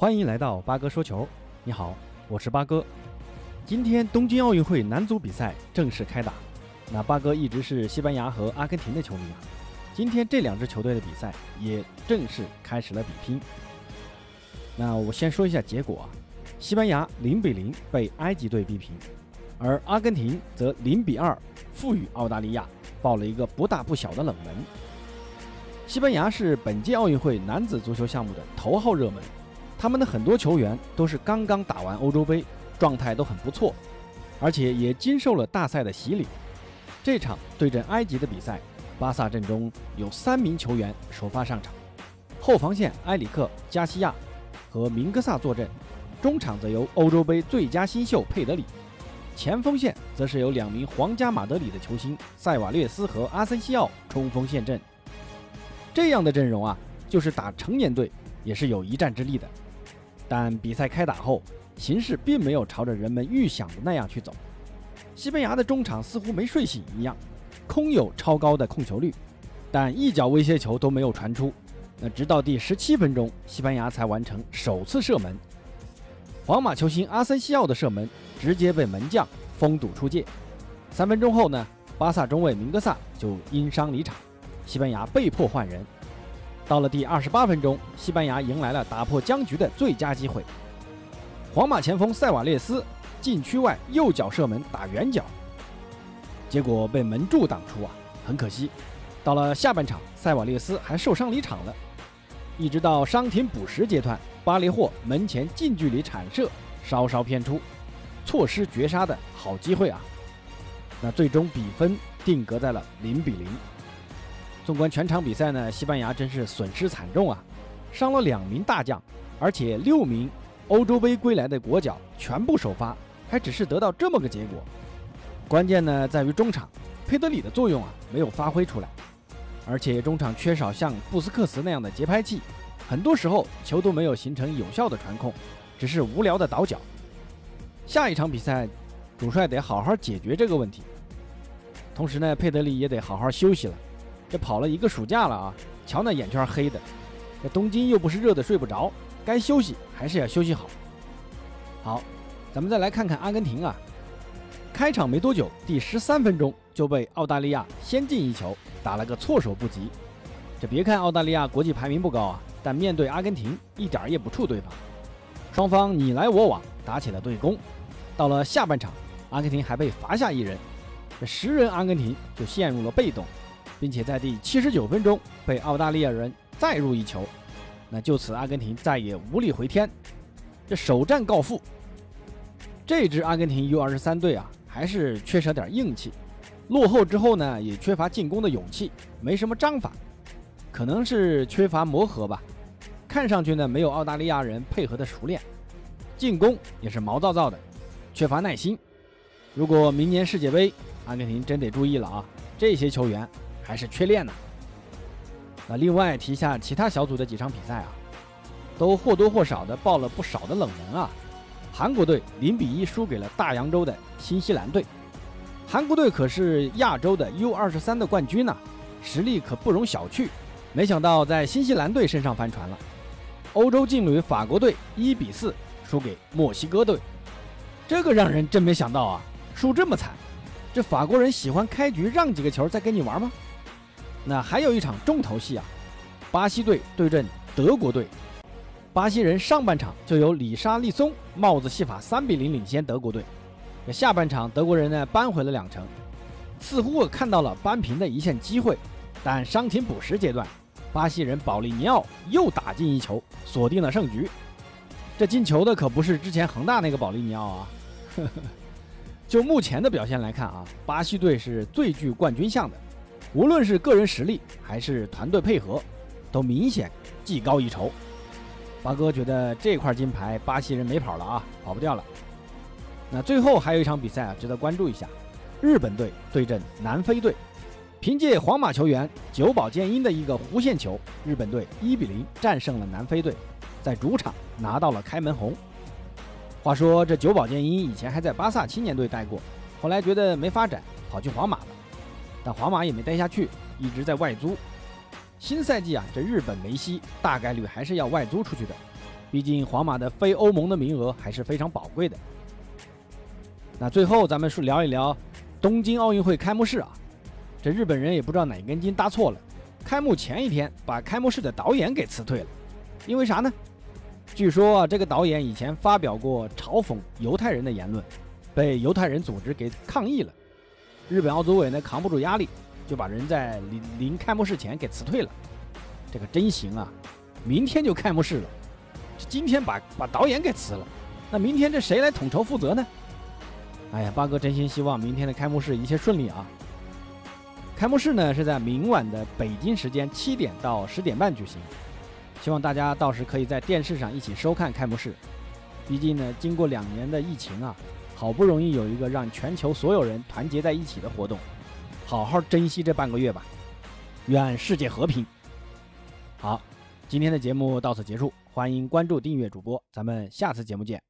欢迎来到八哥说球。你好，我是八哥。今天东京奥运会男足比赛正式开打。那八哥一直是西班牙和阿根廷的球迷啊。今天这两支球队的比赛也正式开始了比拼。那我先说一下结果啊，西班牙零比零被埃及队逼平，而阿根廷则零比二负于澳大利亚，爆了一个不大不小的冷门。西班牙是本届奥运会男子足球项目的头号热门。他们的很多球员都是刚刚打完欧洲杯，状态都很不错，而且也经受了大赛的洗礼。这场对阵埃及的比赛，巴萨阵中有三名球员首发上场，后防线埃里克、加西亚和明格萨坐镇，中场则由欧洲杯最佳新秀佩德里，前锋线则是由两名皇家马德里的球星塞瓦略斯和阿森西奥冲锋陷阵。这样的阵容啊，就是打成年队也是有一战之力的。但比赛开打后，形势并没有朝着人们预想的那样去走。西班牙的中场似乎没睡醒一样，空有超高的控球率，但一脚威胁球都没有传出。那直到第十七分钟，西班牙才完成首次射门。皇马球星阿森西奥的射门直接被门将封堵出界。三分钟后呢，巴萨中卫明格萨就因伤离场，西班牙被迫换人。到了第二十八分钟，西班牙迎来了打破僵局的最佳机会。皇马前锋塞瓦略斯禁区外右脚射门打远角，结果被门柱挡出啊，很可惜。到了下半场，塞瓦略斯还受伤离场了。一直到伤停补时阶段，巴雷霍门前近距离铲射稍稍偏出，错失绝杀的好机会啊。那最终比分定格在了零比零。纵观全场比赛呢，西班牙真是损失惨重啊，伤了两名大将，而且六名欧洲杯归来的国脚全部首发，还只是得到这么个结果。关键呢在于中场佩德里的作用啊没有发挥出来，而且中场缺少像布斯克茨那样的节拍器，很多时候球都没有形成有效的传控，只是无聊的倒脚。下一场比赛，主帅得好好解决这个问题，同时呢佩德里也得好好休息了。这跑了一个暑假了啊，瞧那眼圈黑的，这东京又不是热的睡不着，该休息还是要休息好。好，咱们再来看看阿根廷啊，开场没多久，第十三分钟就被澳大利亚先进一球，打了个措手不及。这别看澳大利亚国际排名不高啊，但面对阿根廷一点也不怵对方，双方你来我往，打起了对攻。到了下半场，阿根廷还被罚下一人，这十人阿根廷就陷入了被动。并且在第七十九分钟被澳大利亚人再入一球，那就此阿根廷再也无力回天，这首战告负。这支阿根廷 U 二十三队啊，还是缺少点硬气，落后之后呢，也缺乏进攻的勇气，没什么章法，可能是缺乏磨合吧。看上去呢，没有澳大利亚人配合的熟练，进攻也是毛躁躁的，缺乏耐心。如果明年世界杯，阿根廷真得注意了啊，这些球员。还是缺练呢。那另外提一下其他小组的几场比赛啊，都或多或少的爆了不少的冷门啊。韩国队零比一输给了大洋洲的新西兰队。韩国队可是亚洲的 U 二十三的冠军呢，实力可不容小觑。没想到在新西兰队身上翻船了。欧洲劲旅法国队一比四输给墨西哥队，这个让人真没想到啊，输这么惨。这法国人喜欢开局让几个球再跟你玩吗？那还有一场重头戏啊，巴西队对阵德国队。巴西人上半场就由里沙利松帽子戏法三比零领先德国队。下半场德国人呢扳回了两城，似乎看到了扳平的一线机会。但伤停补时阶段，巴西人保利尼奥又打进一球，锁定了胜局。这进球的可不是之前恒大那个保利尼奥啊。呵 呵就目前的表现来看啊，巴西队是最具冠军相的。无论是个人实力还是团队配合，都明显技高一筹。八哥觉得这块金牌巴西人没跑了啊，跑不掉了。那最后还有一场比赛啊，值得关注一下，日本队对阵南非队。凭借皇马球员久保建英的一个弧线球，日本队一比零战胜了南非队，在主场拿到了开门红。话说这久保建英以前还在巴萨青年队待过，后来觉得没发展，跑去皇马。但皇马也没待下去，一直在外租。新赛季啊，这日本梅西大概率还是要外租出去的。毕竟皇马的非欧盟的名额还是非常宝贵的。那最后咱们是聊一聊东京奥运会开幕式啊，这日本人也不知道哪根筋搭错了，开幕前一天把开幕式的导演给辞退了，因为啥呢？据说，这个导演以前发表过嘲讽犹太人的言论，被犹太人组织给抗议了。日本奥组委呢扛不住压力，就把人在临临开幕式前给辞退了。这个真行啊！明天就开幕式了，今天把把导演给辞了，那明天这谁来统筹负责呢？哎呀，八哥真心希望明天的开幕式一切顺利啊！开幕式呢是在明晚的北京时间七点到十点半举行，希望大家到时可以在电视上一起收看开幕式。毕竟呢，经过两年的疫情啊，好不容易有一个让全球所有人团结在一起的活动，好好珍惜这半个月吧！愿世界和平。好，今天的节目到此结束，欢迎关注订阅主播，咱们下次节目见。